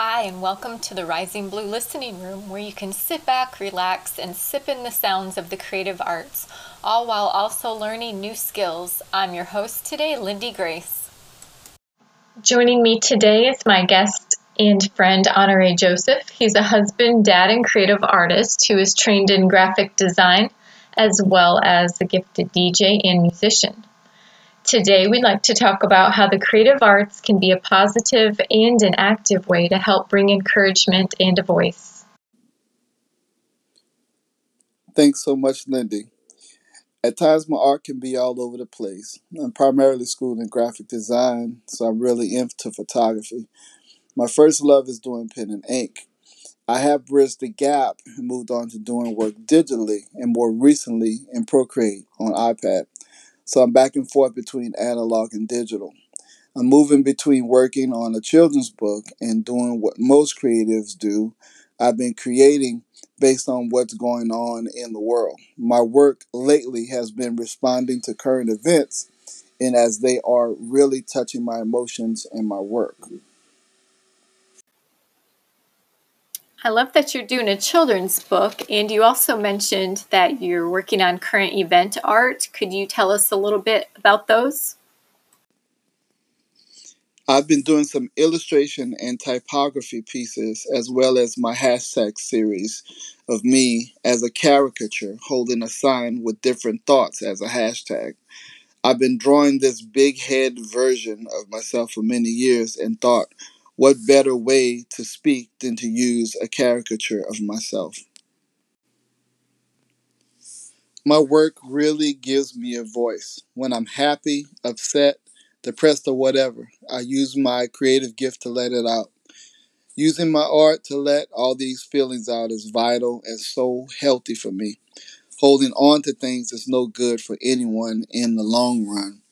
Hi, and welcome to the Rising Blue Listening Room, where you can sit back, relax, and sip in the sounds of the creative arts, all while also learning new skills. I'm your host today, Lindy Grace. Joining me today is my guest and friend, Honoray Joseph. He's a husband, dad, and creative artist who is trained in graphic design as well as a gifted DJ and musician. Today, we'd like to talk about how the creative arts can be a positive and an active way to help bring encouragement and a voice. Thanks so much, Lindy. At times, my art can be all over the place. I'm primarily schooled in graphic design, so I'm really into photography. My first love is doing pen and ink. I have bridged the gap and moved on to doing work digitally and more recently in Procreate on iPad. So I'm back and forth between analog and digital. I'm moving between working on a children's book and doing what most creatives do. I've been creating based on what's going on in the world. My work lately has been responding to current events and as they are really touching my emotions and my work. I love that you're doing a children's book, and you also mentioned that you're working on current event art. Could you tell us a little bit about those? I've been doing some illustration and typography pieces, as well as my hashtag series of me as a caricature holding a sign with different thoughts as a hashtag. I've been drawing this big head version of myself for many years and thought, what better way to speak than to use a caricature of myself? My work really gives me a voice. When I'm happy, upset, depressed, or whatever, I use my creative gift to let it out. Using my art to let all these feelings out is vital and so healthy for me. Holding on to things is no good for anyone in the long run.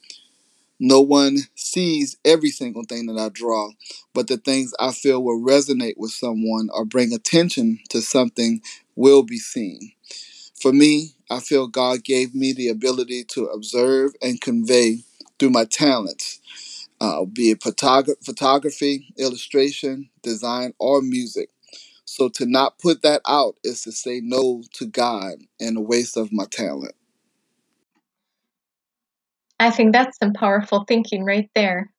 No one sees every single thing that I draw, but the things I feel will resonate with someone or bring attention to something will be seen. For me, I feel God gave me the ability to observe and convey through my talents, uh, be it photog- photography, illustration, design, or music. So to not put that out is to say no to God and a waste of my talent. I think that's some powerful thinking right there.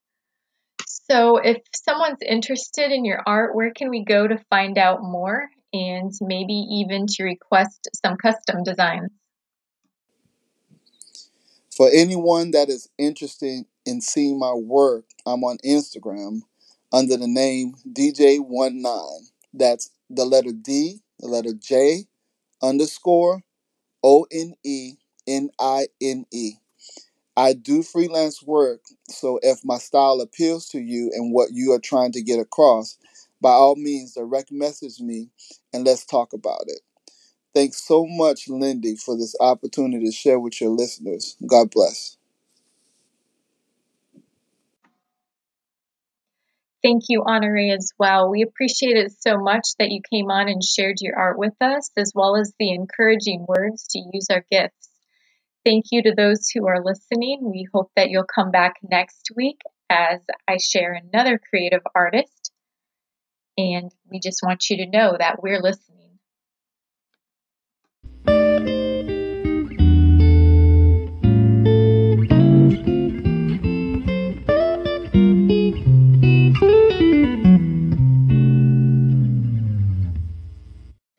So, if someone's interested in your art, where can we go to find out more and maybe even to request some custom designs? For anyone that is interested in seeing my work, I'm on Instagram under the name DJ19. That's the letter D, the letter J, underscore O N E N I N E. I do freelance work, so if my style appeals to you and what you are trying to get across, by all means, direct message me and let's talk about it. Thanks so much, Lindy, for this opportunity to share with your listeners. God bless. Thank you, Honoray, as well. We appreciate it so much that you came on and shared your art with us, as well as the encouraging words to use our gifts. Thank you to those who are listening. We hope that you'll come back next week as I share another creative artist. And we just want you to know that we're listening.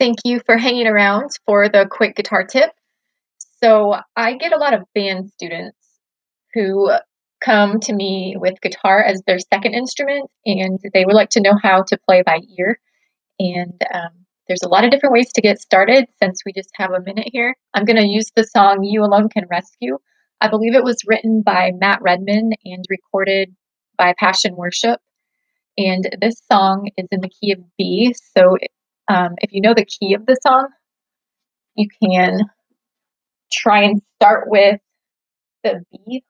Thank you for hanging around for the quick guitar tip. So I get a lot of band students who come to me with guitar as their second instrument, and they would like to know how to play by ear. And um, there's a lot of different ways to get started since we just have a minute here. I'm going to use the song You Alone Can Rescue. I believe it was written by Matt Redman and recorded by Passion Worship. And this song is in the key of B. So um, if you know the key of the song, you can try and start with the B.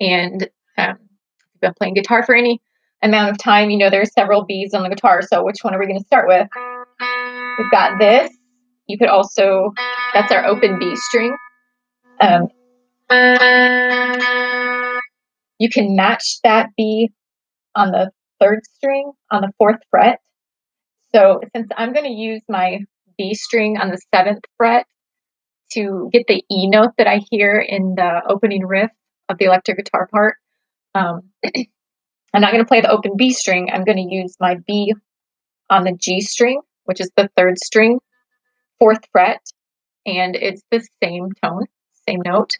And um, if you've been playing guitar for any amount of time, you know there's several B's on the guitar. So which one are we going to start with? We've got this. You could also, that's our open B string. Um, you can match that B on the third string on the fourth fret. So since I'm going to use my B string on the seventh fret to get the E note that I hear in the opening riff of the electric guitar part, um, I'm not going to play the open B string. I'm going to use my B on the G string, which is the third string, fourth fret, and it's the same tone, same note.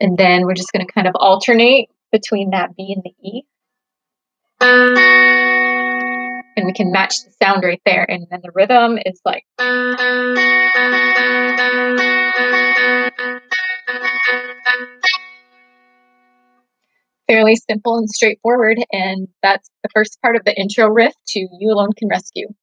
And then we're just going to kind of alternate between that B and the E. And we can match the sound right there. And then the rhythm is like. Fairly simple and straightforward. And that's the first part of the intro riff to You Alone Can Rescue.